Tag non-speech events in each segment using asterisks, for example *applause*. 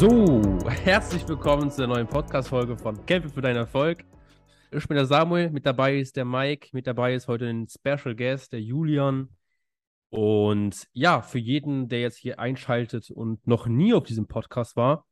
So, herzlich willkommen zur neuen Podcast-Folge von Kämpfe für deinen Erfolg. Ich bin der Samuel, mit dabei ist der Mike, mit dabei ist heute ein Special Guest, der Julian. Und ja, für jeden, der jetzt hier einschaltet und noch nie auf diesem Podcast war,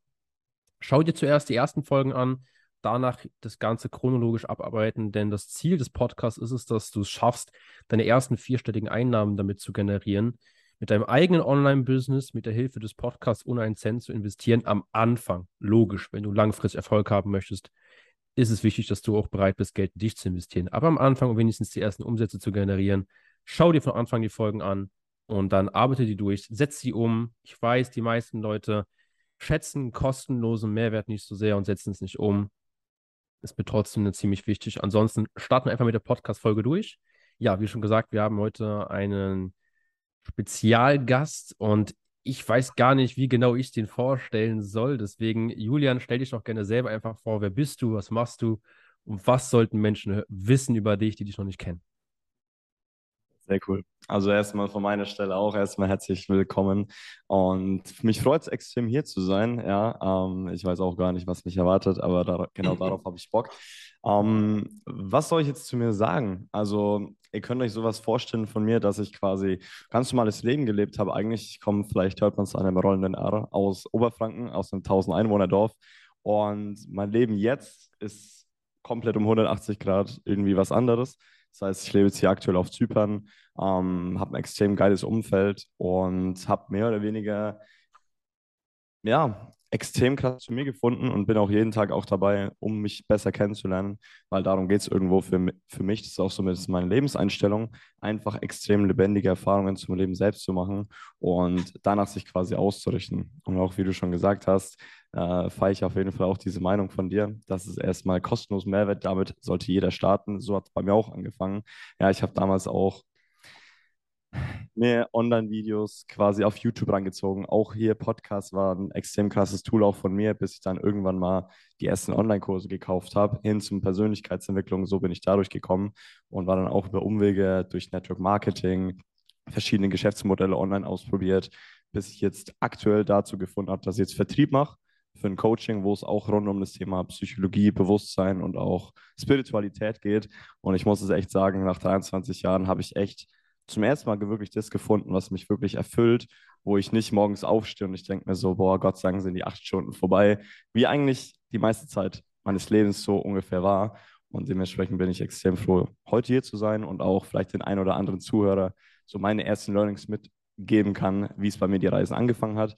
schau dir zuerst die ersten Folgen an, danach das Ganze chronologisch abarbeiten, denn das Ziel des Podcasts ist es, dass du es schaffst, deine ersten vierstelligen Einnahmen damit zu generieren mit deinem eigenen Online-Business mit der Hilfe des Podcasts ohne einen Cent zu investieren am Anfang. Logisch, wenn du langfristig Erfolg haben möchtest, ist es wichtig, dass du auch bereit bist, Geld in dich zu investieren. Aber am Anfang, um wenigstens die ersten Umsätze zu generieren, schau dir von Anfang die Folgen an und dann arbeite die durch, setz sie um. Ich weiß, die meisten Leute schätzen kostenlosen Mehrwert nicht so sehr und setzen es nicht um. Ist mir trotzdem ziemlich wichtig. Ansonsten starten wir einfach mit der Podcast-Folge durch. Ja, wie schon gesagt, wir haben heute einen Spezialgast und ich weiß gar nicht, wie genau ich den vorstellen soll. Deswegen, Julian, stell dich doch gerne selber einfach vor. Wer bist du? Was machst du? Und was sollten Menschen wissen über dich, die dich noch nicht kennen? Sehr cool. Also erstmal von meiner Stelle auch erstmal herzlich willkommen. Und mich freut es extrem hier zu sein. Ja, ähm, ich weiß auch gar nicht, was mich erwartet, aber da, genau darauf habe ich Bock. Ähm, was soll ich jetzt zu mir sagen? Also ihr könnt euch sowas vorstellen von mir, dass ich quasi ganz normales Leben gelebt habe. Eigentlich, ich komme, vielleicht hört man es an einem rollenden R, aus Oberfranken, aus einem 1000 Einwohner Dorf. Und mein Leben jetzt ist komplett um 180 Grad irgendwie was anderes. Das heißt, ich lebe jetzt hier aktuell auf Zypern, ähm, habe ein extrem geiles Umfeld und habe mehr oder weniger ja, extrem krass zu mir gefunden und bin auch jeden Tag auch dabei, um mich besser kennenzulernen, weil darum geht es irgendwo für, für mich. Das ist auch so mit meine Lebenseinstellung, einfach extrem lebendige Erfahrungen zum Leben selbst zu machen und danach sich quasi auszurichten. Und auch wie du schon gesagt hast, äh, feiere ich auf jeden Fall auch diese Meinung von dir. Das ist erstmal kostenlos Mehrwert, damit sollte jeder starten. So hat es bei mir auch angefangen. Ja, ich habe damals auch mir Online-Videos quasi auf YouTube rangezogen. Auch hier Podcast war ein extrem krasses Tool auch von mir, bis ich dann irgendwann mal die ersten Online-Kurse gekauft habe, hin zum Persönlichkeitsentwicklung. So bin ich dadurch gekommen und war dann auch über Umwege durch Network Marketing, verschiedene Geschäftsmodelle online ausprobiert, bis ich jetzt aktuell dazu gefunden habe, dass ich jetzt Vertrieb mache für ein Coaching, wo es auch rund um das Thema Psychologie, Bewusstsein und auch Spiritualität geht. Und ich muss es echt sagen, nach 23 Jahren habe ich echt zum ersten Mal wirklich das gefunden, was mich wirklich erfüllt, wo ich nicht morgens aufstehe und ich denke mir so, boah, Gott sagen, sind die acht Stunden vorbei, wie eigentlich die meiste Zeit meines Lebens so ungefähr war. Und dementsprechend bin ich extrem froh, heute hier zu sein und auch vielleicht den einen oder anderen Zuhörer so meine ersten Learnings mitgeben kann, wie es bei mir die Reise angefangen hat,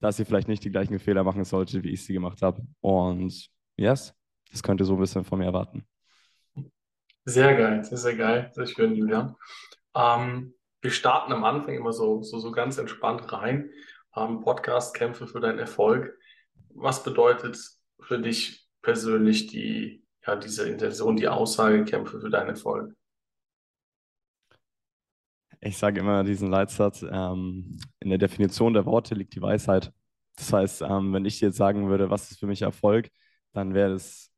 dass ihr vielleicht nicht die gleichen Fehler machen solltet, wie ich sie gemacht habe. Und yes, das könnt ihr so ein bisschen von mir erwarten. Sehr geil, sehr, sehr geil. Sehr schön, Julian. Ähm, wir starten am Anfang immer so, so, so ganz entspannt rein. Ähm, Podcast Kämpfe für deinen Erfolg. Was bedeutet für dich persönlich die, ja, diese Intention, die Aussage Kämpfe für deinen Erfolg? Ich sage immer diesen Leitsatz, ähm, in der Definition der Worte liegt die Weisheit. Das heißt, ähm, wenn ich dir jetzt sagen würde, was ist für mich Erfolg, dann wäre es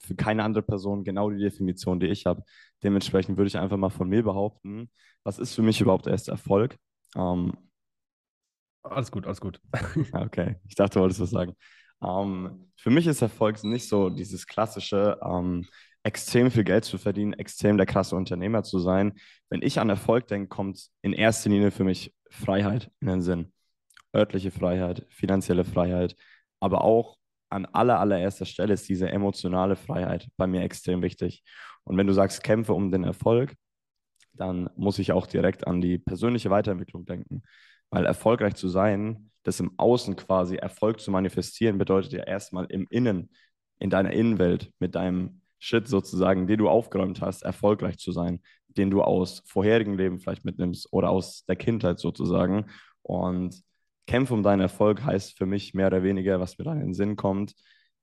für keine andere Person genau die Definition, die ich habe. Dementsprechend würde ich einfach mal von mir behaupten, was ist für mich überhaupt erst Erfolg? Ähm, alles gut, alles gut. *laughs* okay, ich dachte, du wolltest was sagen. Ähm, für mich ist Erfolg nicht so dieses klassische, ähm, extrem viel Geld zu verdienen, extrem der krasse Unternehmer zu sein. Wenn ich an Erfolg denke, kommt in erster Linie für mich Freiheit in den Sinn. Örtliche Freiheit, finanzielle Freiheit, aber auch an aller, allererster Stelle ist diese emotionale Freiheit bei mir extrem wichtig. Und wenn du sagst, kämpfe um den Erfolg, dann muss ich auch direkt an die persönliche Weiterentwicklung denken. Weil erfolgreich zu sein, das im Außen quasi Erfolg zu manifestieren, bedeutet ja erstmal im Innen, in deiner Innenwelt, mit deinem Shit sozusagen, den du aufgeräumt hast, erfolgreich zu sein, den du aus vorherigen Leben vielleicht mitnimmst oder aus der Kindheit sozusagen. Und Kämpfe um deinen Erfolg heißt für mich mehr oder weniger, was mir dann in den Sinn kommt,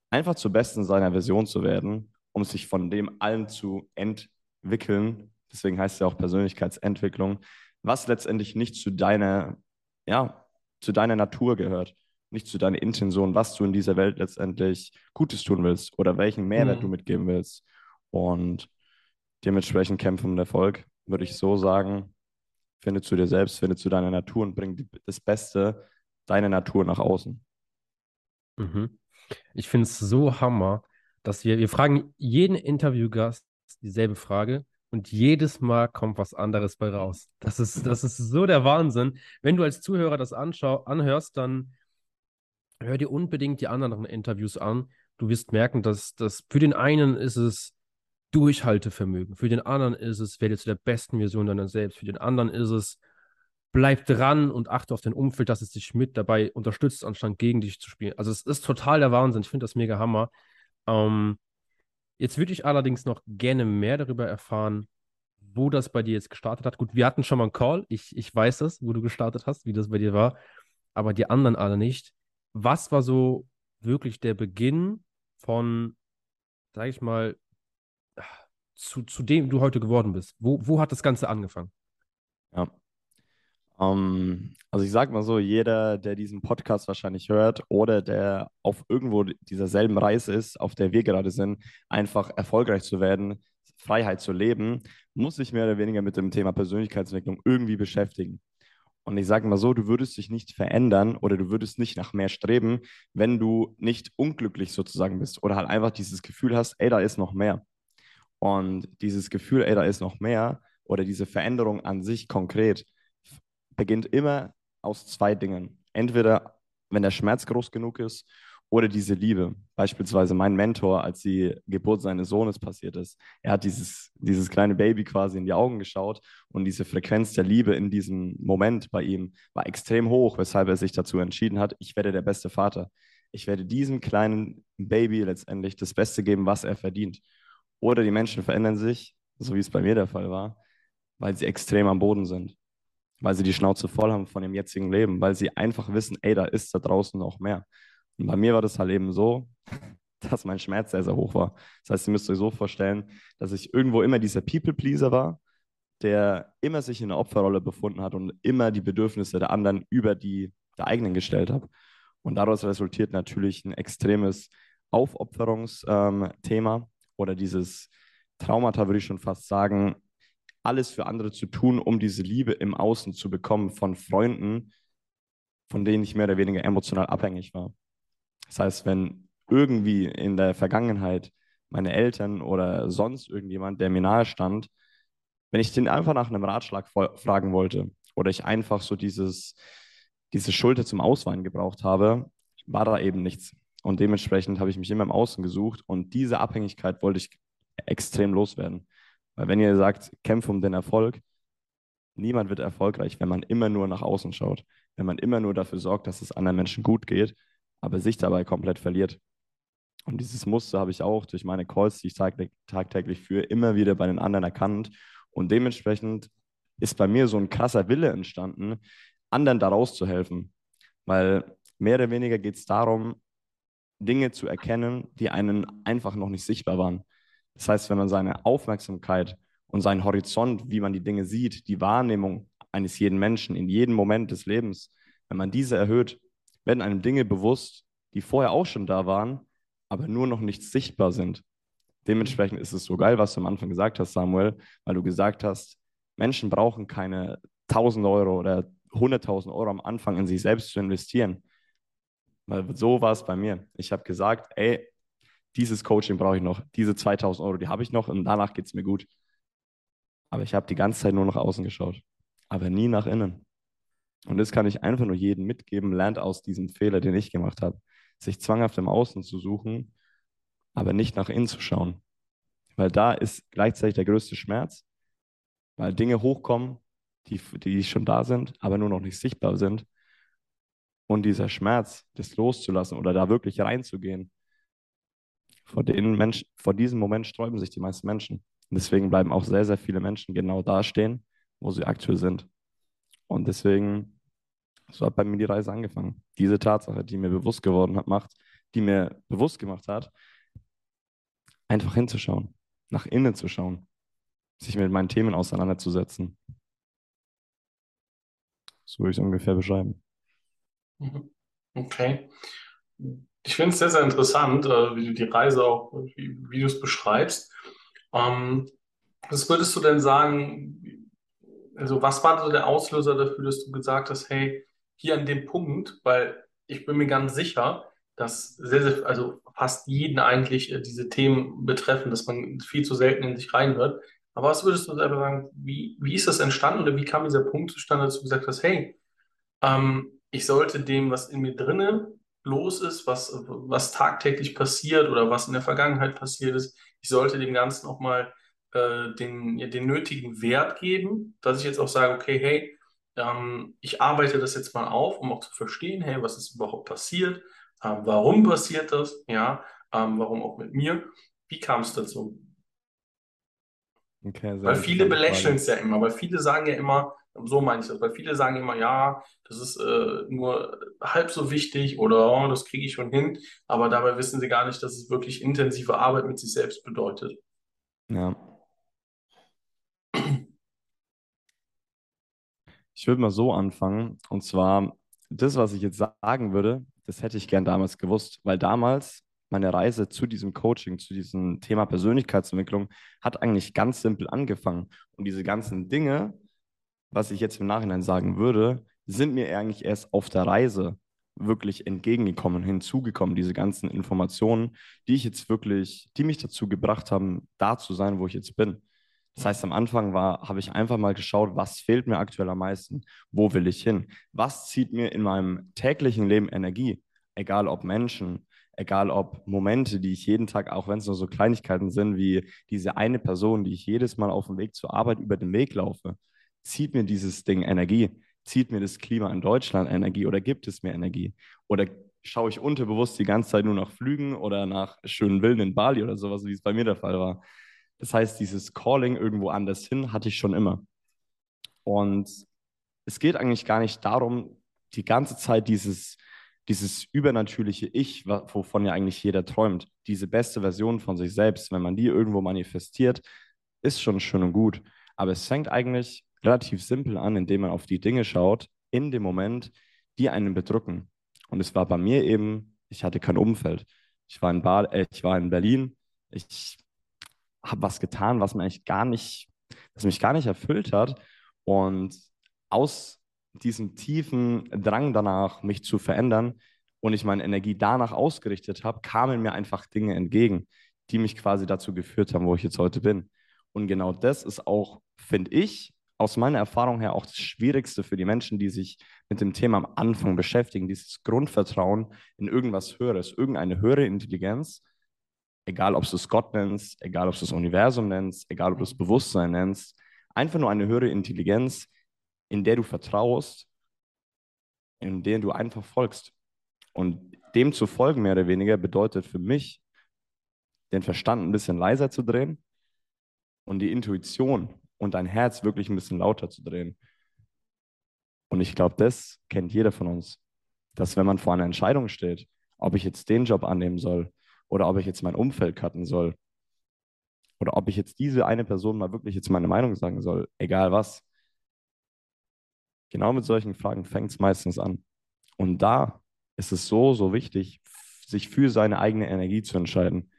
einfach zur besten seiner Version zu werden, um sich von dem allen zu entwickeln. Deswegen heißt es ja auch Persönlichkeitsentwicklung, was letztendlich nicht zu deiner, ja, zu deiner Natur gehört, nicht zu deiner Intention, was du in dieser Welt letztendlich Gutes tun willst oder welchen Mehrwert mhm. du mitgeben willst. Und dementsprechend kämpfen um Erfolg, würde ich so sagen, finde zu dir selbst, finde zu deiner Natur und bring das Beste deine Natur nach außen. Mhm. Ich finde es so hammer, dass wir, wir fragen jeden Interviewgast dieselbe Frage und jedes Mal kommt was anderes bei raus. Das ist, das ist so der Wahnsinn. Wenn du als Zuhörer das anschau anhörst, dann hör dir unbedingt die anderen Interviews an. Du wirst merken, dass das für den einen ist es Durchhaltevermögen, für den anderen ist es, werde zu der besten Version deiner selbst, für den anderen ist es, bleib dran und achte auf dein Umfeld, dass es dich mit dabei unterstützt, anstatt gegen dich zu spielen. Also es ist total der Wahnsinn. Ich finde das mega Hammer. Ähm, jetzt würde ich allerdings noch gerne mehr darüber erfahren, wo das bei dir jetzt gestartet hat. Gut, wir hatten schon mal einen Call. Ich, ich weiß das, wo du gestartet hast, wie das bei dir war. Aber die anderen alle nicht. Was war so wirklich der Beginn von, sag ich mal, zu, zu dem du heute geworden bist? Wo, wo hat das Ganze angefangen? Ja, um, ähm, also ich sag mal so, jeder, der diesen Podcast wahrscheinlich hört oder der auf irgendwo dieser selben Reise ist, auf der wir gerade sind, einfach erfolgreich zu werden, Freiheit zu leben, muss sich mehr oder weniger mit dem Thema Persönlichkeitsentwicklung irgendwie beschäftigen. Und ich sage mal so, du würdest dich nicht verändern oder du würdest nicht nach mehr streben, wenn du nicht unglücklich sozusagen bist oder halt einfach dieses Gefühl hast, ey, da ist noch mehr. Und dieses Gefühl, ey, da ist noch mehr oder diese Veränderung an sich konkret, beginnt immer aus zwei Dingen. Entweder, wenn der Schmerz groß genug ist oder diese Liebe. Beispielsweise mein Mentor, als die Geburt seines Sohnes passiert ist. Er hat dieses, dieses kleine Baby quasi in die Augen geschaut und diese Frequenz der Liebe in diesem Moment bei ihm war extrem hoch, weshalb er sich dazu entschieden hat, ich werde der beste Vater. Ich werde diesem kleinen Baby letztendlich das Beste geben, was er verdient. Oder die Menschen verändern sich, so wie es bei mir der Fall war, weil sie extrem am Boden sind weil sie die Schnauze voll haben von dem jetzigen Leben, weil sie einfach wissen, ey, da ist da draußen noch mehr. Und bei mir war das halt eben so, *laughs* dass mein Schmerz sehr, sehr hoch war. Das heißt, ihr müsst euch so vorstellen, dass ich irgendwo immer dieser People-Pleaser war, der immer sich in der Opferrolle befunden hat und immer die Bedürfnisse der anderen über die der eigenen gestellt hat. Und daraus resultiert natürlich ein extremes Aufopferungsthema ähm, oder dieses Traumata, würde ich schon fast sagen, alles für andere zu tun, um diese Liebe im Außen zu bekommen von Freunden, von denen ich mehr oder weniger emotional abhängig war. Das heißt, wenn irgendwie in der Vergangenheit meine Eltern oder sonst irgendjemand, der mir nahe stand, wenn ich den einfach nach einem Ratschlag fragen wollte oder ich einfach so dieses, diese Schulter zum Ausweinen gebraucht habe, war da eben nichts. Und dementsprechend habe ich mich immer im Außen gesucht und diese Abhängigkeit wollte ich extrem loswerden. Weil wenn ihr sagt, kämpfe um den Erfolg, niemand wird erfolgreich, wenn man immer nur nach außen schaut, wenn man immer nur dafür sorgt, dass es anderen Menschen gut geht, aber sich dabei komplett verliert. Und dieses Muster habe ich auch durch meine Calls, die ich tagtäglich führe, immer wieder bei den anderen erkannt. Und dementsprechend ist bei mir so ein krasser Wille entstanden, anderen daraus zu helfen. Weil mehr oder weniger geht es darum, Dinge zu erkennen, die einen einfach noch nicht sichtbar waren. Das heißt, wenn man seine Aufmerksamkeit und seinen Horizont, wie man die Dinge sieht, die Wahrnehmung eines jeden Menschen in jedem Moment des Lebens, wenn man diese erhöht, werden einem Dinge bewusst, die vorher auch schon da waren, aber nur noch nicht sichtbar sind. Dementsprechend ist es so geil, was du am Anfang gesagt hast, Samuel, weil du gesagt hast, Menschen brauchen keine 1000 Euro oder 100.000 Euro am Anfang in sich selbst zu investieren. Weil so war es bei mir. Ich habe gesagt, ey, dieses Coaching brauche ich noch, diese 2000 Euro, die habe ich noch und danach geht es mir gut. Aber ich habe die ganze Zeit nur nach außen geschaut, aber nie nach innen. Und das kann ich einfach nur jedem mitgeben, lernt aus diesem Fehler, den ich gemacht habe, sich zwanghaft im Außen zu suchen, aber nicht nach innen zu schauen. Weil da ist gleichzeitig der größte Schmerz, weil Dinge hochkommen, die, die schon da sind, aber nur noch nicht sichtbar sind. Und dieser Schmerz, das loszulassen oder da wirklich reinzugehen, vor, den Menschen, vor diesem Moment sträuben sich die meisten Menschen. Und deswegen bleiben auch sehr, sehr viele Menschen genau da stehen, wo sie aktuell sind. Und deswegen, so hat bei mir die Reise angefangen. Diese Tatsache, die mir bewusst geworden hat, macht, die mir bewusst gemacht hat, einfach hinzuschauen, nach innen zu schauen, sich mit meinen Themen auseinanderzusetzen. So würde ich es ungefähr beschreiben. Mhm. Okay. Ich finde es sehr, sehr interessant, äh, wie du die Reise auch, wie, wie du es beschreibst. Ähm, was würdest du denn sagen, also was war so der Auslöser dafür, dass du gesagt hast, hey, hier an dem Punkt, weil ich bin mir ganz sicher, dass sehr, sehr, also fast jeden eigentlich äh, diese Themen betreffen, dass man viel zu selten in sich reinhört. Aber was würdest du selber sagen, wie, wie ist das entstanden oder wie kam dieser Punkt zustande, dass du gesagt hast, hey, ähm, ich sollte dem, was in mir drinne los ist, was, was tagtäglich passiert oder was in der Vergangenheit passiert ist, ich sollte dem Ganzen auch mal äh, den, den nötigen Wert geben, dass ich jetzt auch sage, okay, hey, ähm, ich arbeite das jetzt mal auf, um auch zu verstehen, hey, was ist überhaupt passiert, ähm, warum passiert das, ja, ähm, warum auch mit mir, wie kam es dazu? Okay, Weil viele belächeln es ja immer, weil viele sagen ja immer, so meine ich das, weil viele sagen immer, ja, das ist äh, nur halb so wichtig oder oh, das kriege ich schon hin, aber dabei wissen sie gar nicht, dass es wirklich intensive Arbeit mit sich selbst bedeutet. Ja. Ich würde mal so anfangen. Und zwar, das, was ich jetzt sagen würde, das hätte ich gern damals gewusst, weil damals meine Reise zu diesem Coaching, zu diesem Thema Persönlichkeitsentwicklung, hat eigentlich ganz simpel angefangen. Und diese ganzen Dinge, was ich jetzt im Nachhinein sagen würde, sind mir eigentlich erst auf der Reise wirklich entgegengekommen, hinzugekommen, diese ganzen Informationen, die ich jetzt wirklich, die mich dazu gebracht haben, da zu sein, wo ich jetzt bin. Das heißt, am Anfang war, habe ich einfach mal geschaut, was fehlt mir aktuell am meisten? Wo will ich hin? Was zieht mir in meinem täglichen Leben Energie? Egal ob Menschen, egal ob Momente, die ich jeden Tag, auch wenn es nur so Kleinigkeiten sind, wie diese eine Person, die ich jedes Mal auf dem Weg zur Arbeit über den Weg laufe, zieht mir dieses Ding Energie? Zieht mir das Klima in Deutschland Energie oder gibt es mir Energie? Oder schaue ich unterbewusst die ganze Zeit nur nach Flügen oder nach schönen Villen in Bali oder sowas, wie es bei mir der Fall war? Das heißt, dieses Calling irgendwo anders hin hatte ich schon immer. Und es geht eigentlich gar nicht darum, die ganze Zeit dieses, dieses übernatürliche Ich, wovon ja eigentlich jeder träumt, diese beste Version von sich selbst, wenn man die irgendwo manifestiert, ist schon schön und gut. Aber es fängt eigentlich relativ simpel an, indem man auf die Dinge schaut, in dem Moment, die einen bedrücken. Und es war bei mir eben, ich hatte kein Umfeld. Ich war in, Bad, äh, ich war in Berlin, ich habe was getan, was eigentlich gar nicht, was mich gar nicht erfüllt hat. Und aus diesem tiefen Drang danach, mich zu verändern und ich meine Energie danach ausgerichtet habe, kamen mir einfach Dinge entgegen, die mich quasi dazu geführt haben, wo ich jetzt heute bin. Und genau das ist auch, finde ich, aus meiner Erfahrung her auch das Schwierigste für die Menschen, die sich mit dem Thema am Anfang beschäftigen, dieses Grundvertrauen in irgendwas Höheres, irgendeine höhere Intelligenz, egal ob du es Gott nennst, egal ob du das Universum nennst, egal ob du das Bewusstsein nennst, einfach nur eine höhere Intelligenz, in der du vertraust, in der du einfach folgst. Und dem zu folgen, mehr oder weniger, bedeutet für mich, den Verstand ein bisschen leiser zu drehen und die Intuition und dein Herz wirklich ein bisschen lauter zu drehen. Und ich glaube, das kennt jeder von uns, dass wenn man vor einer Entscheidung steht, ob ich jetzt den Job annehmen soll oder ob ich jetzt mein Umfeld cutten soll oder ob ich jetzt diese eine Person mal wirklich jetzt meine Meinung sagen soll, egal was. Genau mit solchen Fragen fängt es meistens an. Und da ist es so, so wichtig, sich für seine eigene Energie zu entscheiden,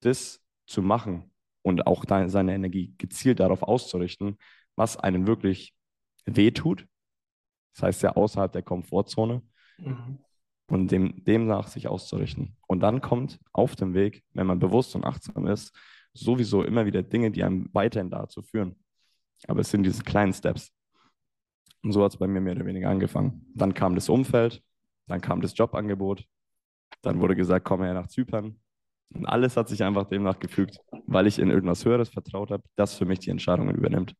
das zu machen und auch seine Energie gezielt darauf auszurichten, was einem wirklich wehtut. Das heißt ja außerhalb der Komfortzone Mhm. und dem, demnach sich auszurichten. Und dann kommt auf dem Weg, wenn man bewusst und achtsam ist, sowieso immer wieder Dinge, die einem weiterhin dazu führen. Aber es sind diese kleinen Steps. Und so hat es bei mir mehr oder weniger angefangen. Dann kam das Umfeld, dann kam das Jobangebot, dann wurde gesagt, komm her nach Zypern. Und alles hat sich einfach demnach gefügt, weil ich in irgendwas Höheres vertraut habe, das für mich die Entscheidungen übernimmt.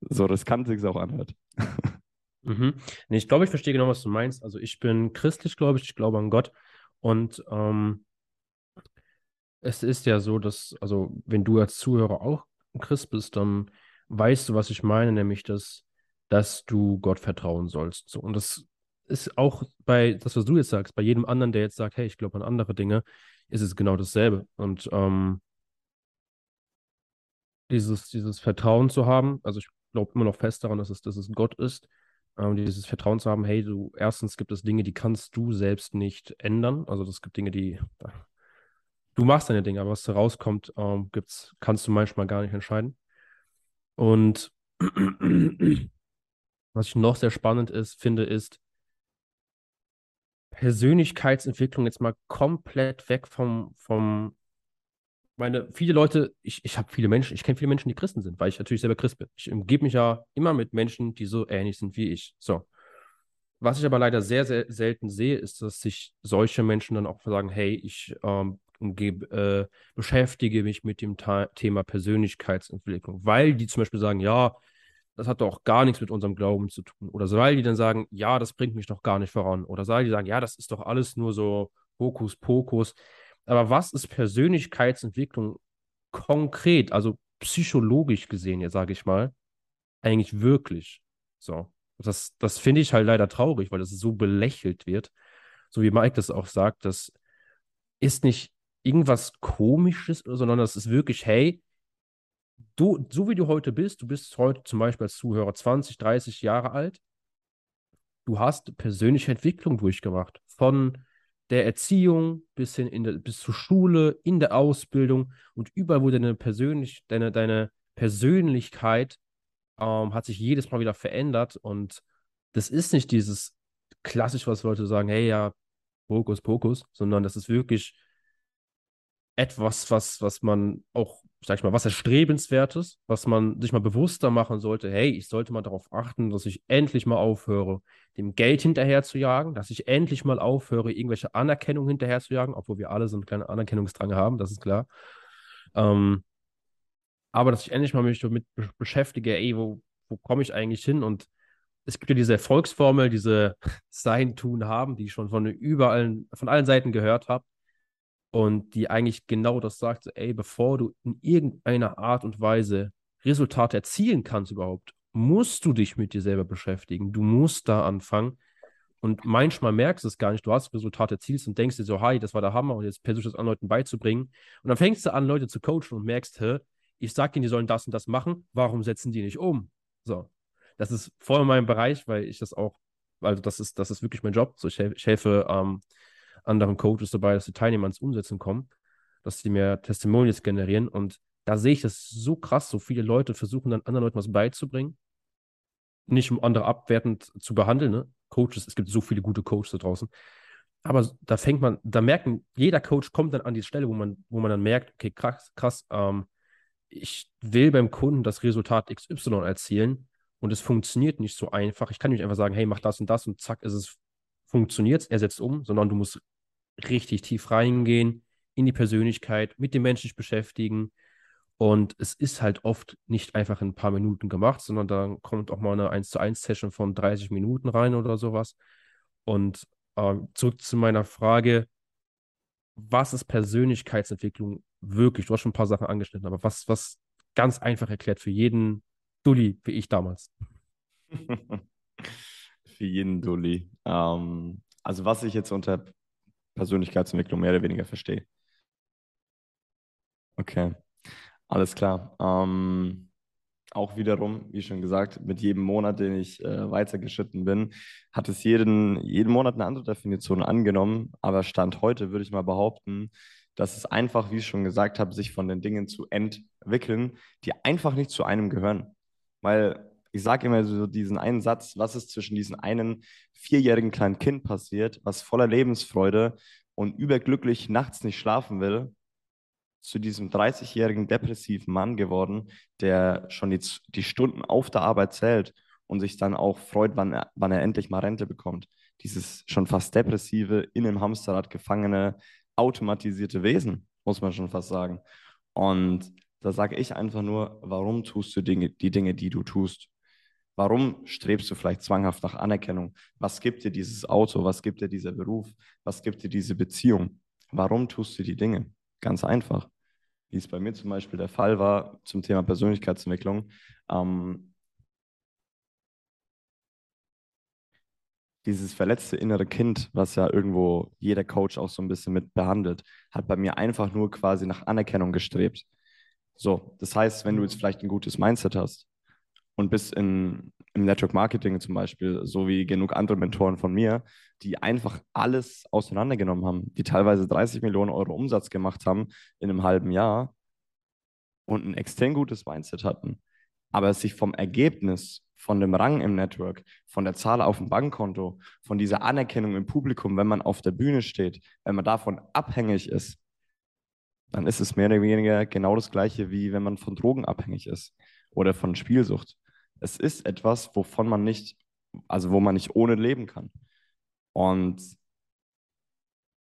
So riskant sich auch anhört. *laughs* Mhm. Nee, ich glaube, ich verstehe genau, was du meinst. Also ich bin christlich, glaube ich, ich glaube an Gott. Und ähm, es ist ja so, dass, also wenn du als Zuhörer auch Christ bist, dann weißt du, was ich meine, nämlich, dass, dass du Gott vertrauen sollst. So, und das ist auch bei, das, was du jetzt sagst, bei jedem anderen, der jetzt sagt, hey, ich glaube an andere Dinge, ist es genau dasselbe. Und ähm, dieses, dieses Vertrauen zu haben, also ich glaube immer noch fest daran, dass es, dass es Gott ist, ähm, dieses Vertrauen zu haben, hey, du, erstens gibt es Dinge, die kannst du selbst nicht ändern. Also es gibt Dinge, die, du machst deine Dinge, aber was da rauskommt, ähm, gibt's, kannst du manchmal gar nicht entscheiden. Und *clears throat* was ich noch sehr spannend ist, finde, ist, Persönlichkeitsentwicklung jetzt mal komplett weg vom, vom meine, viele Leute, ich, ich habe viele Menschen, ich kenne viele Menschen, die Christen sind, weil ich natürlich selber Christ bin. Ich umgebe mich ja immer mit Menschen, die so ähnlich sind wie ich. So. Was ich aber leider sehr, sehr selten sehe, ist, dass sich solche Menschen dann auch sagen, hey, ich ähm, umgebe, äh, beschäftige mich mit dem Thema Persönlichkeitsentwicklung, weil die zum Beispiel sagen, ja, das hat doch gar nichts mit unserem Glauben zu tun. Oder weil die dann sagen, ja, das bringt mich doch gar nicht voran. Oder weil die sagen, ja, das ist doch alles nur so Hokuspokus. Aber was ist Persönlichkeitsentwicklung konkret, also psychologisch gesehen, jetzt sage ich mal, eigentlich wirklich? So. Das, das finde ich halt leider traurig, weil das so belächelt wird. So wie Mike das auch sagt, das ist nicht irgendwas Komisches, sondern das ist wirklich, hey, du, so wie du heute bist, du bist heute zum Beispiel als Zuhörer 20, 30 Jahre alt, du hast persönliche Entwicklung durchgemacht. Von der Erziehung bis hin in der, bis zur Schule, in der Ausbildung und überall, wo deine, persönlich, deine, deine Persönlichkeit ähm, hat sich jedes Mal wieder verändert und das ist nicht dieses klassisch, was Leute sagen, hey ja, Pokus, Pokus, sondern das ist wirklich etwas, was, was man auch, sag ich mal, was erstrebenswertes, was man sich mal bewusster machen sollte. Hey, ich sollte mal darauf achten, dass ich endlich mal aufhöre, dem Geld hinterher zu jagen, dass ich endlich mal aufhöre, irgendwelche Anerkennung hinterher zu jagen, obwohl wir alle so einen kleinen Anerkennungsdrang haben, das ist klar. Ähm, aber dass ich endlich mal mich damit beschäftige, ey, wo, wo komme ich eigentlich hin? Und es gibt ja diese Erfolgsformel, diese *laughs* Sein, Tun, Haben, die ich schon von überall, von allen Seiten gehört habe und die eigentlich genau das sagt, so, ey, bevor du in irgendeiner Art und Weise Resultate erzielen kannst überhaupt, musst du dich mit dir selber beschäftigen. Du musst da anfangen. Und manchmal merkst du es gar nicht. Du hast Resultate erzielt und denkst dir so, hi, das war der Hammer und jetzt versuchst du das an Leuten beizubringen. Und dann fängst du an, Leute zu coachen und merkst, hä, ich sag ihnen, die sollen das und das machen. Warum setzen die nicht um? So. Das ist voll in meinem Bereich, weil ich das auch, also das ist, das ist wirklich mein Job. So, ich, helfe, ich helfe ähm, anderen Coaches dabei, dass die Teilnehmer ins Umsetzen kommen, dass sie mehr Testimonials generieren. Und da sehe ich das so krass, so viele Leute versuchen dann anderen Leuten was beizubringen. Nicht um andere abwertend zu behandeln, ne? Coaches, es gibt so viele gute Coaches da draußen. Aber da fängt man, da merken, jeder Coach kommt dann an die Stelle, wo man, wo man dann merkt, okay, krass, krass, ähm, ich will beim Kunden das Resultat XY erzielen und es funktioniert nicht so einfach. Ich kann nicht einfach sagen, hey, mach das und das und zack, ist es funktioniert, er setzt um, sondern du musst richtig tief reingehen in die Persönlichkeit, mit dem Menschen sich beschäftigen. Und es ist halt oft nicht einfach in ein paar Minuten gemacht, sondern da kommt auch mal eine 1 zu 1 Session von 30 Minuten rein oder sowas. Und äh, zurück zu meiner Frage, was ist Persönlichkeitsentwicklung wirklich? Du hast schon ein paar Sachen angeschnitten, aber was, was ganz einfach erklärt für jeden Dulli, wie ich damals. *laughs* für jeden Dulli. Ähm, also was ich jetzt unter Persönlichkeitsentwicklung mehr oder weniger verstehe. Okay, alles klar. Ähm, auch wiederum, wie schon gesagt, mit jedem Monat, den ich äh, weitergeschritten bin, hat es jeden, jeden Monat eine andere Definition angenommen. Aber Stand heute würde ich mal behaupten, dass es einfach, wie ich schon gesagt habe, sich von den Dingen zu entwickeln, die einfach nicht zu einem gehören. Weil ich sage immer so diesen einen Satz, was ist zwischen diesem einen vierjährigen kleinen Kind passiert, was voller Lebensfreude und überglücklich nachts nicht schlafen will, zu diesem 30-jährigen depressiven Mann geworden, der schon die, die Stunden auf der Arbeit zählt und sich dann auch freut, wann er, wann er endlich mal Rente bekommt. Dieses schon fast depressive, in einem Hamsterrad gefangene, automatisierte Wesen, muss man schon fast sagen. Und da sage ich einfach nur, warum tust du Dinge, die Dinge, die du tust? Warum strebst du vielleicht zwanghaft nach Anerkennung? Was gibt dir dieses Auto? Was gibt dir dieser Beruf? Was gibt dir diese Beziehung? Warum tust du die Dinge? Ganz einfach. Wie es bei mir zum Beispiel der Fall war zum Thema Persönlichkeitsentwicklung. Ähm, dieses verletzte innere Kind, was ja irgendwo jeder Coach auch so ein bisschen mit behandelt, hat bei mir einfach nur quasi nach Anerkennung gestrebt. So, das heißt, wenn du jetzt vielleicht ein gutes Mindset hast, und bist in, im Network Marketing zum Beispiel, so wie genug andere Mentoren von mir, die einfach alles auseinandergenommen haben, die teilweise 30 Millionen Euro Umsatz gemacht haben in einem halben Jahr und ein extrem gutes Mindset hatten, aber sich vom Ergebnis, von dem Rang im Network, von der Zahl auf dem Bankkonto, von dieser Anerkennung im Publikum, wenn man auf der Bühne steht, wenn man davon abhängig ist, dann ist es mehr oder weniger genau das Gleiche, wie wenn man von Drogen abhängig ist oder von Spielsucht. Es ist etwas, wovon man nicht, also wo man nicht ohne leben kann. Und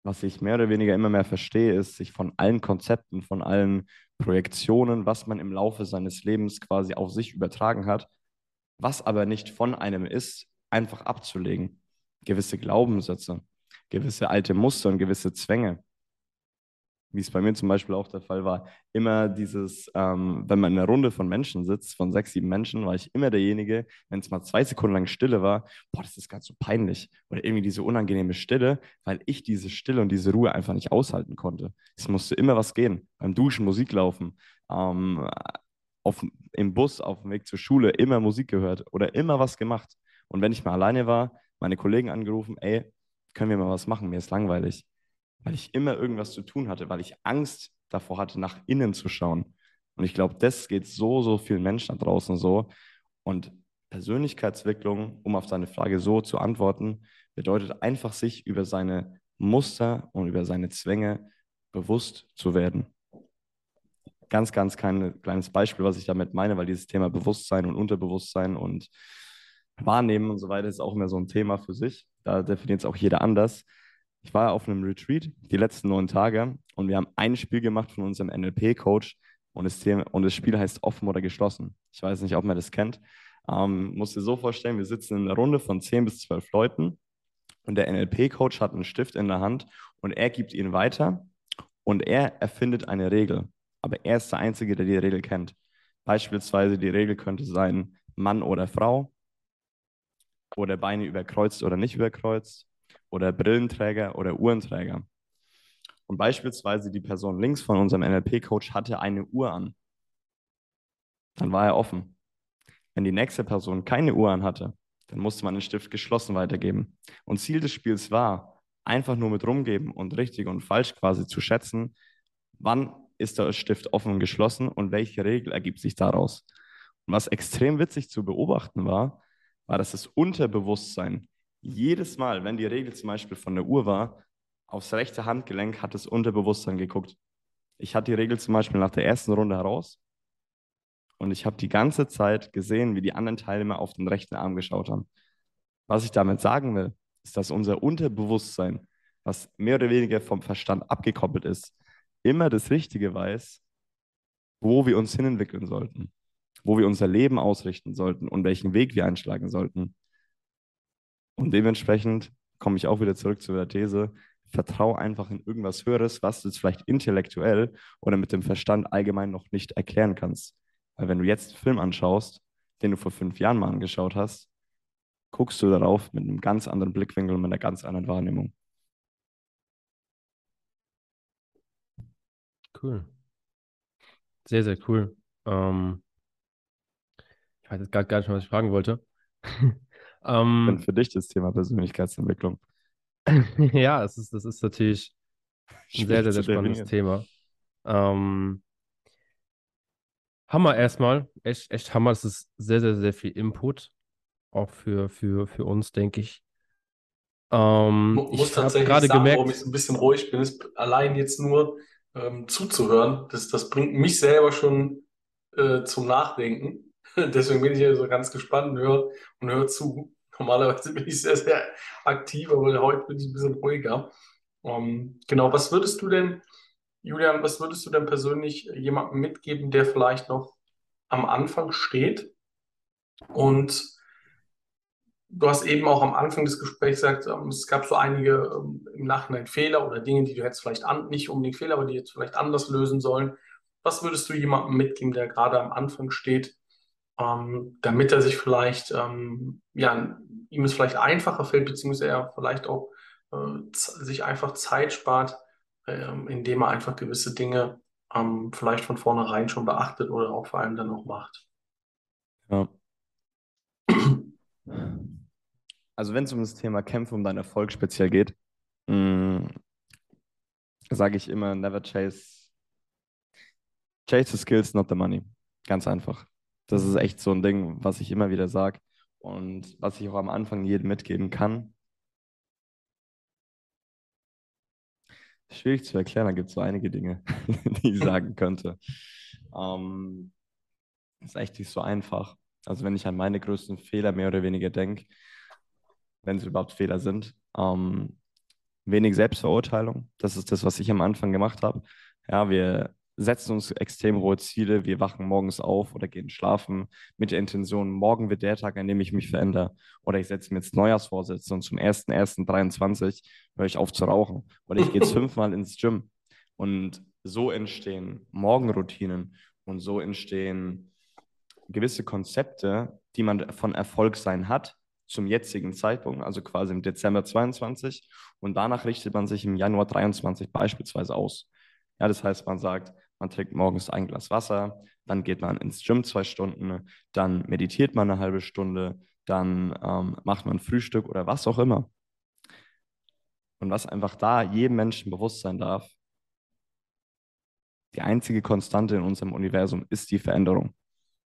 was ich mehr oder weniger immer mehr verstehe, ist, sich von allen Konzepten, von allen Projektionen, was man im Laufe seines Lebens quasi auf sich übertragen hat, was aber nicht von einem ist, einfach abzulegen. Gewisse Glaubenssätze, gewisse alte Muster und gewisse Zwänge wie es bei mir zum Beispiel auch der Fall war, immer dieses, ähm, wenn man in einer Runde von Menschen sitzt, von sechs, sieben Menschen, war ich immer derjenige, wenn es mal zwei Sekunden lang Stille war, boah, das ist ganz so peinlich. Oder irgendwie diese unangenehme Stille, weil ich diese Stille und diese Ruhe einfach nicht aushalten konnte. Es musste immer was gehen. Beim Duschen Musik laufen, ähm, auf, im Bus auf dem Weg zur Schule immer Musik gehört oder immer was gemacht. Und wenn ich mal alleine war, meine Kollegen angerufen, ey, können wir mal was machen, mir ist langweilig weil ich immer irgendwas zu tun hatte, weil ich Angst davor hatte, nach innen zu schauen. Und ich glaube, das geht so, so vielen Menschen da draußen so. Und Persönlichkeitsentwicklung, um auf deine Frage so zu antworten, bedeutet einfach, sich über seine Muster und über seine Zwänge bewusst zu werden. Ganz, ganz klein, kleines Beispiel, was ich damit meine, weil dieses Thema Bewusstsein und Unterbewusstsein und Wahrnehmen und so weiter ist auch immer so ein Thema für sich. Da definiert es auch jeder anders. Ich war auf einem Retreat die letzten neun Tage und wir haben ein Spiel gemacht von unserem NLP-Coach und das, und das Spiel heißt offen oder geschlossen. Ich weiß nicht, ob man das kennt. Ähm, musst dir so vorstellen, wir sitzen in einer Runde von zehn bis zwölf Leuten und der NLP-Coach hat einen Stift in der Hand und er gibt ihn weiter und er erfindet eine Regel. Aber er ist der Einzige, der die Regel kennt. Beispielsweise die Regel könnte sein Mann oder Frau oder Beine überkreuzt oder nicht überkreuzt oder Brillenträger oder Uhrenträger. Und beispielsweise die Person links von unserem NLP-Coach hatte eine Uhr an. Dann war er offen. Wenn die nächste Person keine Uhr an hatte, dann musste man den Stift geschlossen weitergeben. Und Ziel des Spiels war, einfach nur mit rumgeben und richtig und falsch quasi zu schätzen, wann ist der Stift offen und geschlossen und welche Regel ergibt sich daraus. Und was extrem witzig zu beobachten war, war, dass das Unterbewusstsein jedes Mal, wenn die Regel zum Beispiel von der Uhr war, aufs rechte Handgelenk hat das Unterbewusstsein geguckt. Ich hatte die Regel zum Beispiel nach der ersten Runde heraus und ich habe die ganze Zeit gesehen, wie die anderen Teilnehmer auf den rechten Arm geschaut haben. Was ich damit sagen will, ist, dass unser Unterbewusstsein, was mehr oder weniger vom Verstand abgekoppelt ist, immer das Richtige weiß, wo wir uns hinentwickeln sollten, wo wir unser Leben ausrichten sollten und welchen Weg wir einschlagen sollten. Und dementsprechend komme ich auch wieder zurück zu der These, vertraue einfach in irgendwas Höheres, was du jetzt vielleicht intellektuell oder mit dem Verstand allgemein noch nicht erklären kannst. Weil wenn du jetzt einen Film anschaust, den du vor fünf Jahren mal angeschaut hast, guckst du darauf mit einem ganz anderen Blickwinkel und mit einer ganz anderen Wahrnehmung. Cool. Sehr, sehr cool. Ähm, ich weiß jetzt gar, gar nicht, was ich fragen wollte. *laughs* Ähm, Denn für dich das Thema Persönlichkeitsentwicklung. *laughs* ja, es ist, das ist natürlich ein sehr, sehr, sehr spannendes Thema. Ähm, Hammer erstmal, echt, echt Hammer. Es ist sehr, sehr, sehr viel Input, auch für, für, für uns, denke ich. Ähm, muss ich tatsächlich gerade sagen, gemerkt, warum ich so ein bisschen ruhig bin, ist allein jetzt nur ähm, zuzuhören. Das, das bringt mich selber schon äh, zum Nachdenken. *laughs* Deswegen bin ich ja so ganz gespannt und höre und hör zu. Normalerweise bin ich sehr, sehr aktiv, aber heute bin ich ein bisschen ruhiger. Ähm, genau, was würdest du denn, Julian, was würdest du denn persönlich jemandem mitgeben, der vielleicht noch am Anfang steht? Und du hast eben auch am Anfang des Gesprächs gesagt, um, es gab so einige um, im Nachhinein Fehler oder Dinge, die du jetzt vielleicht an, nicht unbedingt Fehler, aber die jetzt vielleicht anders lösen sollen. Was würdest du jemandem mitgeben, der gerade am Anfang steht, ähm, damit er sich vielleicht, ähm, ja, ihm es vielleicht einfacher fällt, beziehungsweise er vielleicht auch äh, sich einfach Zeit spart, äh, indem er einfach gewisse Dinge ähm, vielleicht von vornherein schon beachtet oder auch vor allem dann auch macht. Ja. *clears throat* Also wenn es um das Thema Kämpfe um deinen Erfolg speziell geht, mm, sage ich immer, never chase, chase the skills, not the money. Ganz einfach. Das ist echt so ein Ding, was ich immer wieder sage und was ich auch am Anfang jedem mitgeben kann. Schwierig zu erklären, da gibt es so einige Dinge, *laughs* die ich sagen könnte. Ähm, ist echt nicht so einfach. Also wenn ich an meine größten Fehler mehr oder weniger denke, wenn es überhaupt Fehler sind, ähm, wenig Selbstverurteilung. Das ist das, was ich am Anfang gemacht habe. Ja, wir setzen uns extrem hohe Ziele. Wir wachen morgens auf oder gehen schlafen mit der Intention, morgen wird der Tag, an dem ich mich verändere. Oder ich setze mir jetzt Neujahrsvorsätze und zum 1.1.23 höre ich auf zu rauchen. Oder ich gehe jetzt *laughs* fünfmal ins Gym. Und so entstehen Morgenroutinen und so entstehen gewisse Konzepte, die man von Erfolg sein hat zum jetzigen Zeitpunkt, also quasi im Dezember 22. Und danach richtet man sich im Januar 23 beispielsweise aus. Ja, das heißt, man sagt, man trinkt morgens ein Glas Wasser, dann geht man ins Gym zwei Stunden, dann meditiert man eine halbe Stunde, dann ähm, macht man Frühstück oder was auch immer. Und was einfach da jedem Menschen bewusst sein darf, die einzige Konstante in unserem Universum ist die Veränderung.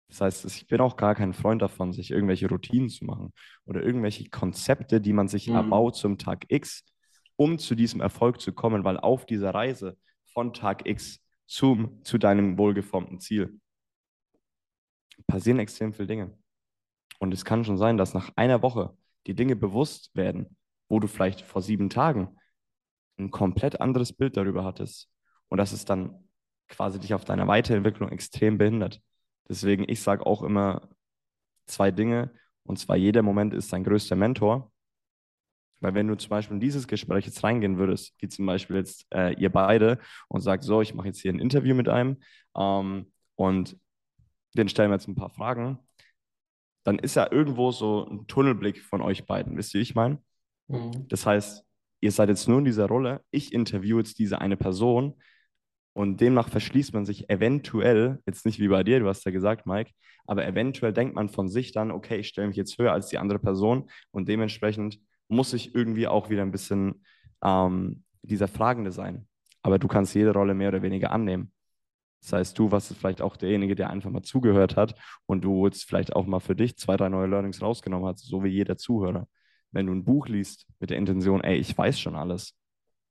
Das heißt, ich bin auch gar kein Freund davon, sich irgendwelche Routinen zu machen oder irgendwelche Konzepte, die man sich mhm. erbaut zum Tag X, um zu diesem Erfolg zu kommen, weil auf dieser Reise von Tag X zum, zu deinem wohlgeformten Ziel passieren extrem viele Dinge. Und es kann schon sein, dass nach einer Woche die Dinge bewusst werden, wo du vielleicht vor sieben Tagen ein komplett anderes Bild darüber hattest. Und dass es dann quasi dich auf deiner Weiterentwicklung extrem behindert. Deswegen, ich sage auch immer zwei Dinge. Und zwar, jeder Moment ist dein größter Mentor. Weil wenn du zum Beispiel in dieses Gespräch jetzt reingehen würdest, wie zum Beispiel jetzt äh, ihr beide und sagt, so, ich mache jetzt hier ein Interview mit einem ähm, und den stellen wir jetzt ein paar Fragen, dann ist ja irgendwo so ein Tunnelblick von euch beiden, wisst ihr, wie ich meine? Mhm. Das heißt, ihr seid jetzt nur in dieser Rolle, ich interviewe jetzt diese eine Person und demnach verschließt man sich eventuell, jetzt nicht wie bei dir, du hast ja gesagt, Mike, aber eventuell denkt man von sich dann, okay, ich stelle mich jetzt höher als die andere Person und dementsprechend muss ich irgendwie auch wieder ein bisschen ähm, dieser Fragende sein. Aber du kannst jede Rolle mehr oder weniger annehmen. Das heißt, du warst vielleicht auch derjenige, der einfach mal zugehört hat und du jetzt vielleicht auch mal für dich zwei, drei neue Learnings rausgenommen hast, so wie jeder Zuhörer. Wenn du ein Buch liest mit der Intention, ey, ich weiß schon alles,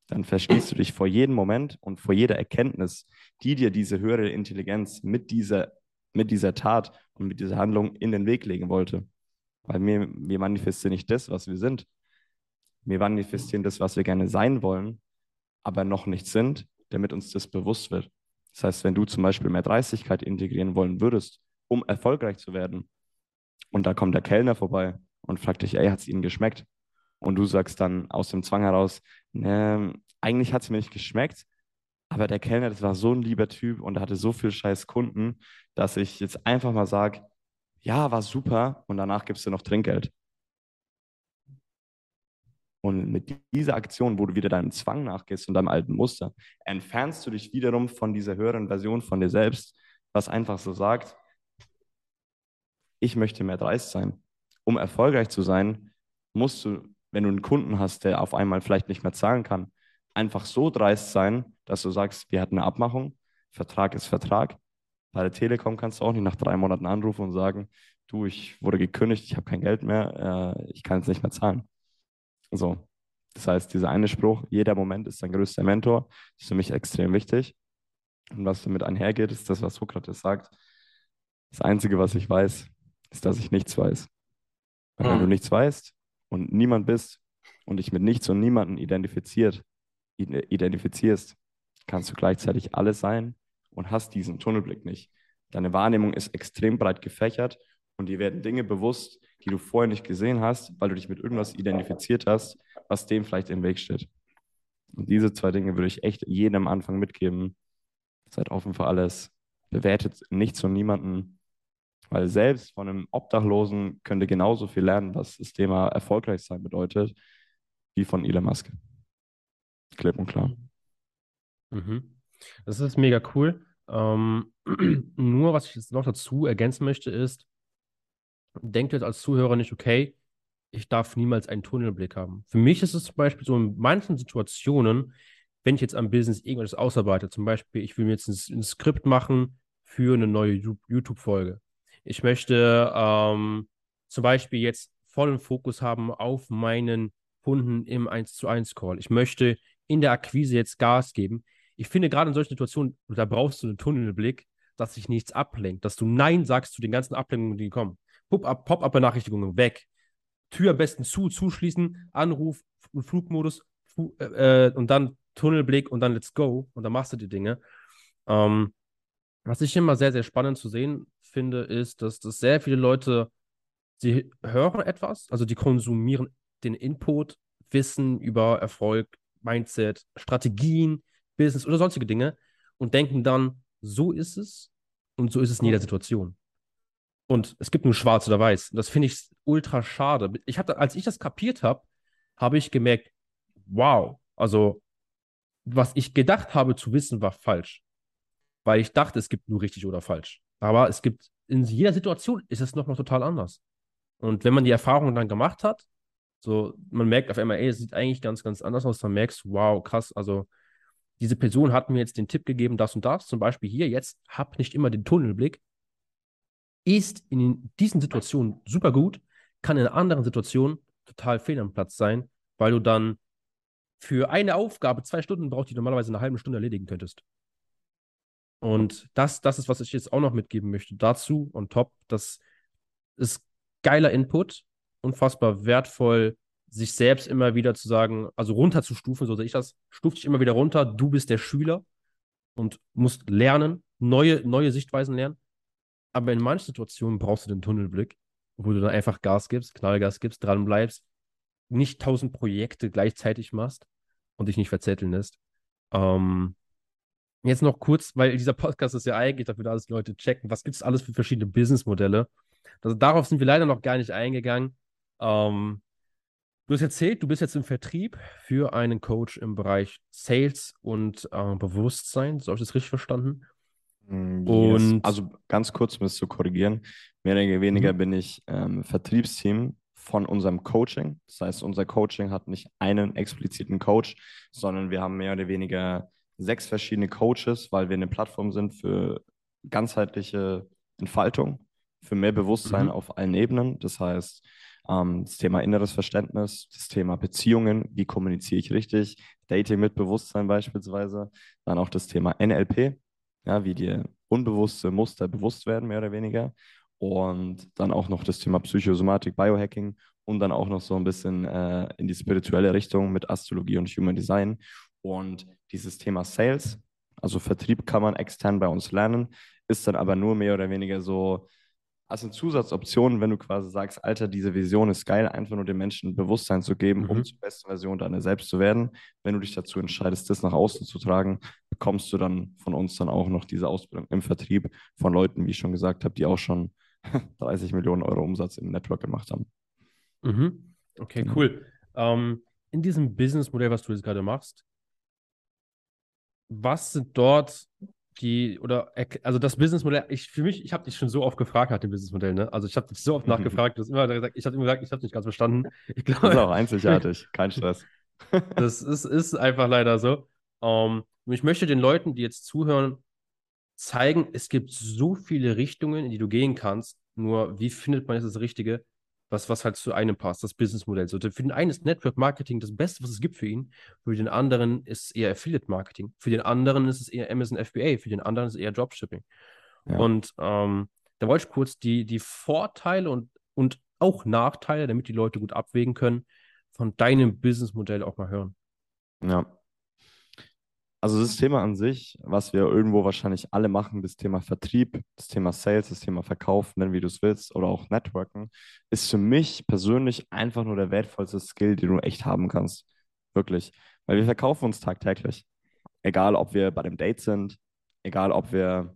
dann verschließt du dich vor jedem Moment und vor jeder Erkenntnis, die dir diese höhere Intelligenz mit dieser, mit dieser Tat und mit dieser Handlung in den Weg legen wollte. Weil wir, wir manifestieren nicht das, was wir sind, wir manifestieren das, was wir gerne sein wollen, aber noch nicht sind, damit uns das bewusst wird. Das heißt, wenn du zum Beispiel mehr Dreistigkeit integrieren wollen würdest, um erfolgreich zu werden, und da kommt der Kellner vorbei und fragt dich, ey, hat es Ihnen geschmeckt? Und du sagst dann aus dem Zwang heraus, ne, eigentlich hat es mir nicht geschmeckt, aber der Kellner, das war so ein lieber Typ und er hatte so viel scheiß Kunden, dass ich jetzt einfach mal sage, ja, war super und danach gibst du noch Trinkgeld. Und mit dieser Aktion, wo du wieder deinem Zwang nachgehst und deinem alten Muster, entfernst du dich wiederum von dieser höheren Version von dir selbst, was einfach so sagt, ich möchte mehr dreist sein. Um erfolgreich zu sein, musst du, wenn du einen Kunden hast, der auf einmal vielleicht nicht mehr zahlen kann, einfach so dreist sein, dass du sagst, wir hatten eine Abmachung, Vertrag ist Vertrag. Bei der Telekom kannst du auch nicht nach drei Monaten anrufen und sagen, du, ich wurde gekündigt, ich habe kein Geld mehr, äh, ich kann es nicht mehr zahlen. So. Das heißt, dieser eine Spruch, jeder Moment ist dein größter Mentor, ist für mich extrem wichtig. Und was damit einhergeht, ist das, was Sokrates sagt. Das Einzige, was ich weiß, ist, dass ich nichts weiß. Und wenn du hm. nichts weißt und niemand bist und dich mit nichts und niemanden identifiziert, identifizierst, kannst du gleichzeitig alles sein und hast diesen Tunnelblick nicht. Deine Wahrnehmung ist extrem breit gefächert und dir werden Dinge bewusst, die du vorher nicht gesehen hast, weil du dich mit irgendwas identifiziert hast, was dem vielleicht im Weg steht. Und diese zwei Dinge würde ich echt jedem Anfang mitgeben. Seid offen für alles. Bewertet nichts und niemanden. Weil selbst von einem Obdachlosen könnt ihr genauso viel lernen, was das Thema erfolgreich sein bedeutet, wie von Elon Musk. Klipp und klar. Mhm. Das ist mega cool. Ähm, *clears throat* nur, was ich jetzt noch dazu ergänzen möchte, ist, denkt jetzt als Zuhörer nicht, okay, ich darf niemals einen Tunnelblick haben. Für mich ist es zum Beispiel so in manchen Situationen, wenn ich jetzt am Business irgendwas ausarbeite, zum Beispiel, ich will mir jetzt ein, ein Skript machen für eine neue YouTube-Folge. Ich möchte ähm, zum Beispiel jetzt vollen Fokus haben auf meinen Kunden im 1 zu 1 Call. Ich möchte in der Akquise jetzt Gas geben. Ich finde gerade in solchen Situationen, da brauchst du einen Tunnelblick, dass sich nichts ablenkt, dass du Nein sagst zu den ganzen Ablenkungen, die kommen. Pop-up-Benachrichtigungen weg. Tür am besten zu, zuschließen, Anruf, Flugmodus äh, und dann Tunnelblick und dann let's go und dann machst du die Dinge. Ähm, was ich immer sehr, sehr spannend zu sehen finde, ist, dass, dass sehr viele Leute, sie hören etwas, also die konsumieren den Input, Wissen über Erfolg, Mindset, Strategien, Business oder sonstige Dinge und denken dann, so ist es und so ist es in jeder Situation. Und es gibt nur schwarz oder weiß. Und das finde ich ultra schade. Ich hatte, als ich das kapiert habe, habe ich gemerkt, wow, also was ich gedacht habe zu wissen, war falsch. Weil ich dachte, es gibt nur richtig oder falsch. Aber es gibt, in jeder Situation ist es nochmal total anders. Und wenn man die Erfahrung dann gemacht hat, so, man merkt auf einmal, ey, es sieht eigentlich ganz, ganz anders aus, dann merkst du, wow, krass, also diese Person hat mir jetzt den Tipp gegeben, das und das, zum Beispiel hier, jetzt hab nicht immer den Tunnelblick, ist in diesen Situationen super gut, kann in anderen Situationen total fehl am Platz sein, weil du dann für eine Aufgabe zwei Stunden brauchst, die du normalerweise eine halbe Stunde erledigen könntest. Und das, das ist, was ich jetzt auch noch mitgeben möchte. Dazu und top, das ist geiler Input, unfassbar wertvoll, sich selbst immer wieder zu sagen, also runterzustufen, so sehe ich das, stuf dich immer wieder runter, du bist der Schüler und musst lernen, neue, neue Sichtweisen lernen. Aber in manchen Situationen brauchst du den Tunnelblick, wo du dann einfach Gas gibst, Knallgas gibst, dran bleibst, nicht tausend Projekte gleichzeitig machst und dich nicht verzetteln lässt. Ähm, jetzt noch kurz, weil dieser Podcast ist ja eigentlich dafür da, dass Leute checken, was gibt es alles für verschiedene Businessmodelle. Also darauf sind wir leider noch gar nicht eingegangen. Ähm, du hast erzählt, du bist jetzt im Vertrieb für einen Coach im Bereich Sales und äh, Bewusstsein. So habe ich das richtig verstanden? Mm, yes. Und also ganz kurz, um es zu korrigieren, mehr oder weniger mhm. bin ich ähm, Vertriebsteam von unserem Coaching. Das heißt, unser Coaching hat nicht einen expliziten Coach, sondern wir haben mehr oder weniger sechs verschiedene Coaches, weil wir eine Plattform sind für ganzheitliche Entfaltung, für mehr Bewusstsein mhm. auf allen Ebenen. Das heißt, ähm, das Thema inneres Verständnis, das Thema Beziehungen, wie kommuniziere ich richtig, Dating mit Bewusstsein beispielsweise, dann auch das Thema NLP, ja, wie dir unbewusste Muster bewusst werden, mehr oder weniger. Und dann auch noch das Thema Psychosomatik, Biohacking und dann auch noch so ein bisschen äh, in die spirituelle Richtung mit Astrologie und Human Design. Und dieses Thema Sales, also Vertrieb kann man extern bei uns lernen, ist dann aber nur mehr oder weniger so als eine Zusatzoption, wenn du quasi sagst, Alter, diese Vision ist geil, einfach nur den Menschen Bewusstsein zu geben, mhm. um zur besten Version deiner selbst zu werden. Wenn du dich dazu entscheidest, das nach außen zu tragen, bekommst du dann von uns dann auch noch diese Ausbildung im Vertrieb von Leuten, wie ich schon gesagt habe, die auch schon *laughs* 30 Millionen Euro Umsatz im Network gemacht haben. Mhm. Okay, genau. cool. Ähm, in diesem Businessmodell, was du jetzt gerade machst, was sind dort die, oder, also das Businessmodell, ich, für mich, ich habe dich schon so oft gefragt nach dem Businessmodell, ne? Also ich habe dich so oft nachgefragt, du hast immer gesagt, ich habe immer gesagt, ich habe nicht ganz verstanden. *laughs* Ich glaube, das ist auch einzigartig, kein Stress. *laughs* *laughs* das ist, ist einfach leider so. Um, ähm, ich möchte den Leuten, die jetzt zuhören, zeigen, es gibt so viele Richtungen, in die du gehen kannst. Nur, wie findet man jetzt das Richtige? Was, was halt zu einem passt, das Businessmodell. So, für den einen ist Network Marketing das Beste, was es gibt für ihn. Für den anderen ist es eher Affiliate Marketing. Für den anderen ist es eher Amazon FBA. Für den anderen ist es eher Dropshipping. Ja. Und ähm, da wollte ich kurz die, die Vorteile und, und auch Nachteile, damit die Leute gut abwägen können, von deinem Businessmodell auch mal hören. Ja, also das Thema an sich, was wir irgendwo wahrscheinlich alle machen, das Thema Vertrieb, das Thema Sales, das Thema Verkauf, nennen wie du es willst, oder auch Networken, ist für mich persönlich einfach nur der wertvollste Skill, den du echt haben kannst. Wirklich. Weil wir verkaufen uns tagtäglich. Egal, ob wir bei dem Date sind, egal, ob wir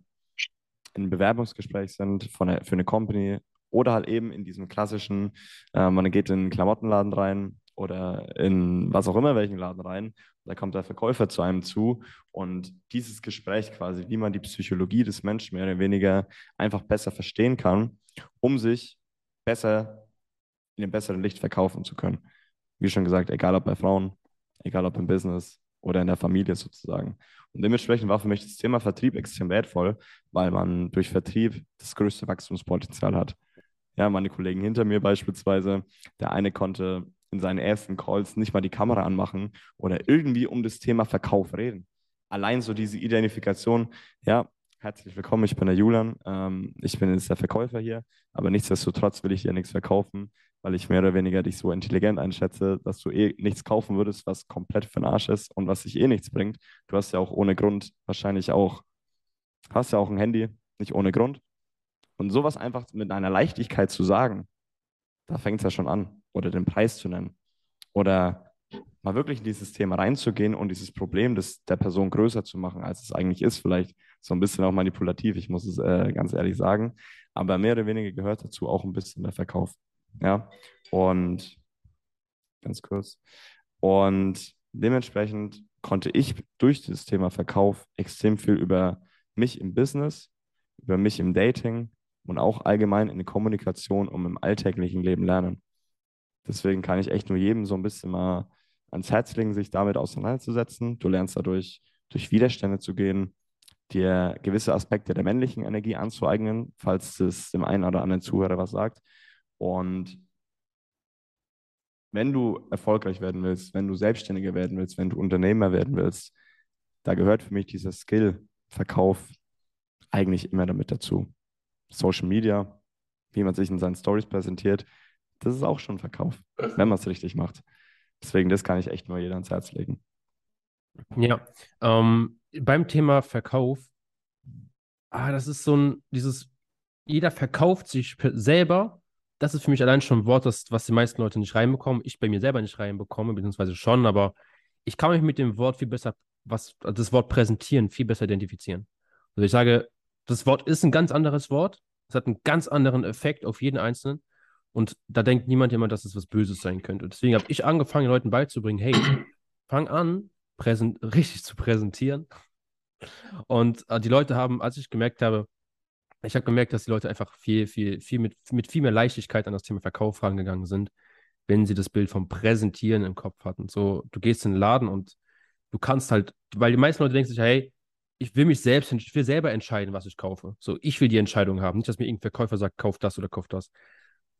in einem Bewerbungsgespräch sind eine, für eine Company oder halt eben in diesem klassischen, äh, man geht in einen Klamottenladen rein, oder in was auch immer welchen Laden rein. Da kommt der Verkäufer zu einem zu und dieses Gespräch quasi, wie man die Psychologie des Menschen mehr oder weniger einfach besser verstehen kann, um sich besser in einem besseren Licht verkaufen zu können. Wie schon gesagt, egal ob bei Frauen, egal ob im Business, oder in der Familie sozusagen. Und dementsprechend war für mich das Thema Vertrieb extrem wertvoll, weil man durch Vertrieb das größte Wachstumspotenzial hat. Ja, meine Kollegen hinter mir beispielsweise, der eine konnte in seinen ersten Calls nicht mal die Kamera anmachen oder irgendwie um das Thema Verkauf reden. Allein so diese Identifikation, ja, herzlich willkommen, ich bin der Julian, ähm, ich bin jetzt der Verkäufer hier, aber nichtsdestotrotz will ich dir nichts verkaufen, weil ich mehr oder weniger dich so intelligent einschätze, dass du eh nichts kaufen würdest, was komplett für den Arsch ist und was sich eh nichts bringt. Du hast ja auch ohne Grund wahrscheinlich auch, hast ja auch ein Handy, nicht ohne Grund. Und sowas einfach mit einer Leichtigkeit zu sagen, da fängt es ja schon an. Oder den Preis zu nennen. Oder mal wirklich in dieses Thema reinzugehen und dieses Problem des, der Person größer zu machen, als es eigentlich ist. Vielleicht so ein bisschen auch manipulativ, ich muss es äh, ganz ehrlich sagen. Aber mehr oder weniger gehört dazu auch ein bisschen der Verkauf. Ja, und ganz kurz. Und dementsprechend konnte ich durch das Thema Verkauf extrem viel über mich im Business, über mich im Dating und auch allgemein in der Kommunikation und im alltäglichen Leben lernen. Deswegen kann ich echt nur jedem so ein bisschen mal ans Herz legen, sich damit auseinanderzusetzen. Du lernst dadurch, durch Widerstände zu gehen, dir gewisse Aspekte der männlichen Energie anzueignen, falls es dem einen oder anderen Zuhörer was sagt. Und wenn du erfolgreich werden willst, wenn du Selbstständiger werden willst, wenn du Unternehmer werden willst, da gehört für mich dieser Skill, Verkauf eigentlich immer damit dazu. Social Media, wie man sich in seinen Stories präsentiert, das ist auch schon Verkauf, wenn man es richtig macht. Deswegen, das kann ich echt nur jeder ans Herz legen. Ja, ähm, beim Thema Verkauf, ah, das ist so ein, dieses, jeder verkauft sich selber das ist für mich allein schon ein Wort, das, was die meisten Leute nicht reinbekommen. Ich bei mir selber nicht reinbekomme, beziehungsweise schon, aber ich kann mich mit dem Wort viel besser, was das Wort präsentieren, viel besser identifizieren. Also ich sage, das Wort ist ein ganz anderes Wort. Es hat einen ganz anderen Effekt auf jeden Einzelnen. Und da denkt niemand immer, dass es was Böses sein könnte. Und deswegen habe ich angefangen, Leuten beizubringen, hey, fang an, *laughs* richtig zu präsentieren. Und äh, die Leute haben, als ich gemerkt habe, ich habe gemerkt, dass die Leute einfach viel, viel, viel mit, mit viel mehr Leichtigkeit an das Thema Verkauf rangegangen sind, wenn sie das Bild vom Präsentieren im Kopf hatten. So, du gehst in den Laden und du kannst halt, weil die meisten Leute denken sich, hey, ich will mich selbst, ich will selber entscheiden, was ich kaufe. So, ich will die Entscheidung haben, nicht, dass mir irgendein Verkäufer sagt, kauf das oder kauf das.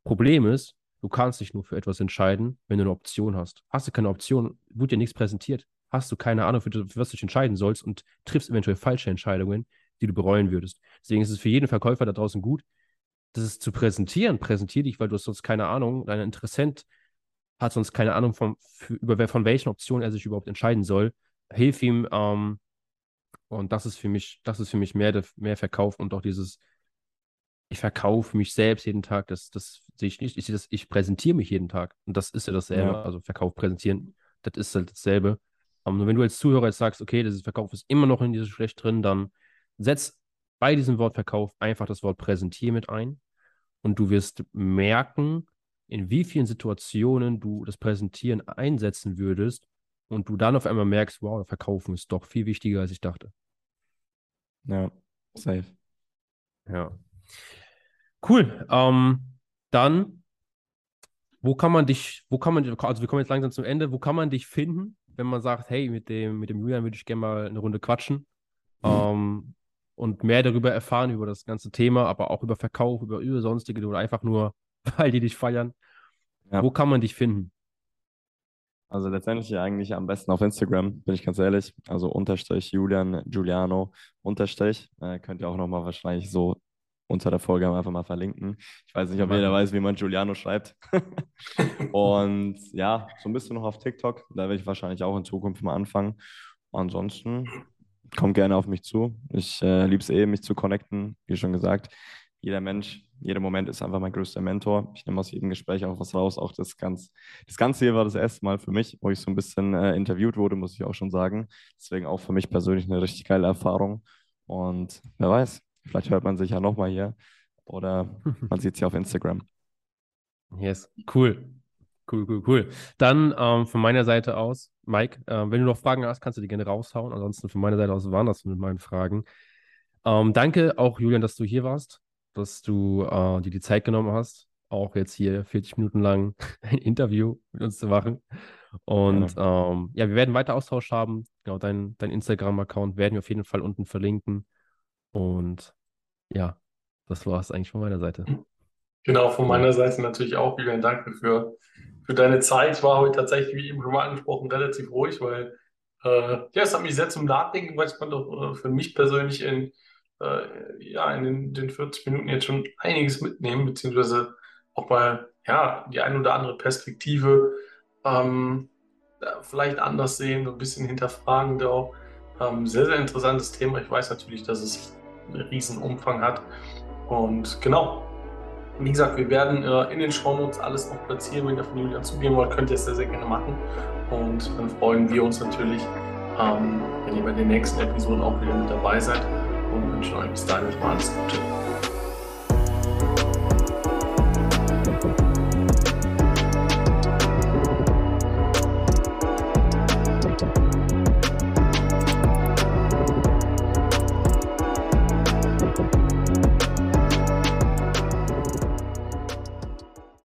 Problem ist, du kannst dich nur für etwas entscheiden, wenn du eine Option hast. Hast du keine Option, wird dir nichts präsentiert, hast du keine Ahnung, für, für was du dich entscheiden sollst und triffst eventuell falsche Entscheidungen, die du bereuen würdest. Deswegen ist es für jeden Verkäufer da draußen gut, das ist zu präsentieren. Präsentier dich, weil du hast sonst keine Ahnung. Dein Interessent hat sonst keine Ahnung von, für, über, von welchen Optionen er sich überhaupt entscheiden soll. Hilf ihm. Ähm, und das ist für mich, das ist für mich mehr, mehr Verkauf und auch dieses, ich verkaufe mich selbst jeden Tag. Das, das sehe ich nicht. Ich sehe das, ich präsentiere mich jeden Tag. Und das ist ja dasselbe. Ja. Also Verkauf, präsentieren, das ist halt dasselbe. Um, nur wenn du als Zuhörer jetzt sagst, okay, dieses Verkauf ist immer noch in dieses Schlecht drin, dann setz bei diesem Wort Verkauf einfach das Wort präsentieren mit ein und du wirst merken, in wie vielen Situationen du das Präsentieren einsetzen würdest und du dann auf einmal merkst, wow, Verkaufen ist doch viel wichtiger, als ich dachte. Ja, safe. Ja. Cool. Ähm, dann, wo kann man dich, wo kann man, also wir kommen jetzt langsam zum Ende, wo kann man dich finden, wenn man sagt, hey, mit dem, mit dem Julian würde ich gerne mal eine Runde quatschen? Mhm. Ähm, und mehr darüber erfahren, über das ganze Thema, aber auch über Verkauf, über, über sonstige oder einfach nur, *laughs* weil die dich feiern. Ja. Wo kann man dich finden? Also letztendlich eigentlich am besten auf Instagram, bin ich ganz ehrlich. Also unterstrich Julian Giuliano unterstrich. Äh, könnt ihr auch nochmal wahrscheinlich so unter der Folge einfach mal verlinken. Ich weiß nicht, ob jeder weiß, wie man Giuliano schreibt. *laughs* und ja, so ein bisschen noch auf TikTok. Da werde ich wahrscheinlich auch in Zukunft mal anfangen. Ansonsten kommt gerne auf mich zu. Ich äh, liebe es eh, mich zu connecten, wie schon gesagt. Jeder Mensch, jeder Moment ist einfach mein größter Mentor. Ich nehme aus jedem Gespräch auch was raus. Auch das, ganz, das Ganze hier war das erste Mal für mich, wo ich so ein bisschen äh, interviewt wurde, muss ich auch schon sagen. Deswegen auch für mich persönlich eine richtig geile Erfahrung. Und wer weiß, vielleicht hört man sich ja nochmal hier oder man sieht sie auf Instagram. Yes, cool. Cool, cool, cool. Dann ähm, von meiner Seite aus, Mike, äh, wenn du noch Fragen hast, kannst du die gerne raushauen. Ansonsten von meiner Seite aus waren das mit meinen Fragen. Ähm, danke auch, Julian, dass du hier warst, dass du äh, dir die Zeit genommen hast, auch jetzt hier 40 Minuten lang *laughs* ein Interview mit uns zu machen. Und ähm, ja, wir werden weiter Austausch haben. Genau, dein, dein Instagram-Account werden wir auf jeden Fall unten verlinken. Und ja, das war es eigentlich von meiner Seite. Genau, von meiner Seite natürlich auch vielen Dank für, für deine Zeit. War heute tatsächlich, wie eben schon mal angesprochen, relativ ruhig, weil äh, ja, es hat mich sehr zum Nachdenken, weil ich konnte auch äh, für mich persönlich in, äh, ja, in den, den 40 Minuten jetzt schon einiges mitnehmen, beziehungsweise auch mal ja, die ein oder andere Perspektive ähm, vielleicht anders sehen, so ein bisschen hinterfragen auch. Ähm, sehr, sehr interessantes Thema. Ich weiß natürlich, dass es einen riesen Umfang hat. Und genau, wie gesagt, wir werden äh, in den Shownotes alles noch platzieren. Wenn ihr von Julian zugehen wollt, könnt ihr es sehr, sehr gerne machen. Und dann freuen wir uns natürlich, ähm, wenn ihr bei den nächsten Episoden auch wieder mit dabei seid und wünschen euch bis dahin mal alles Gute.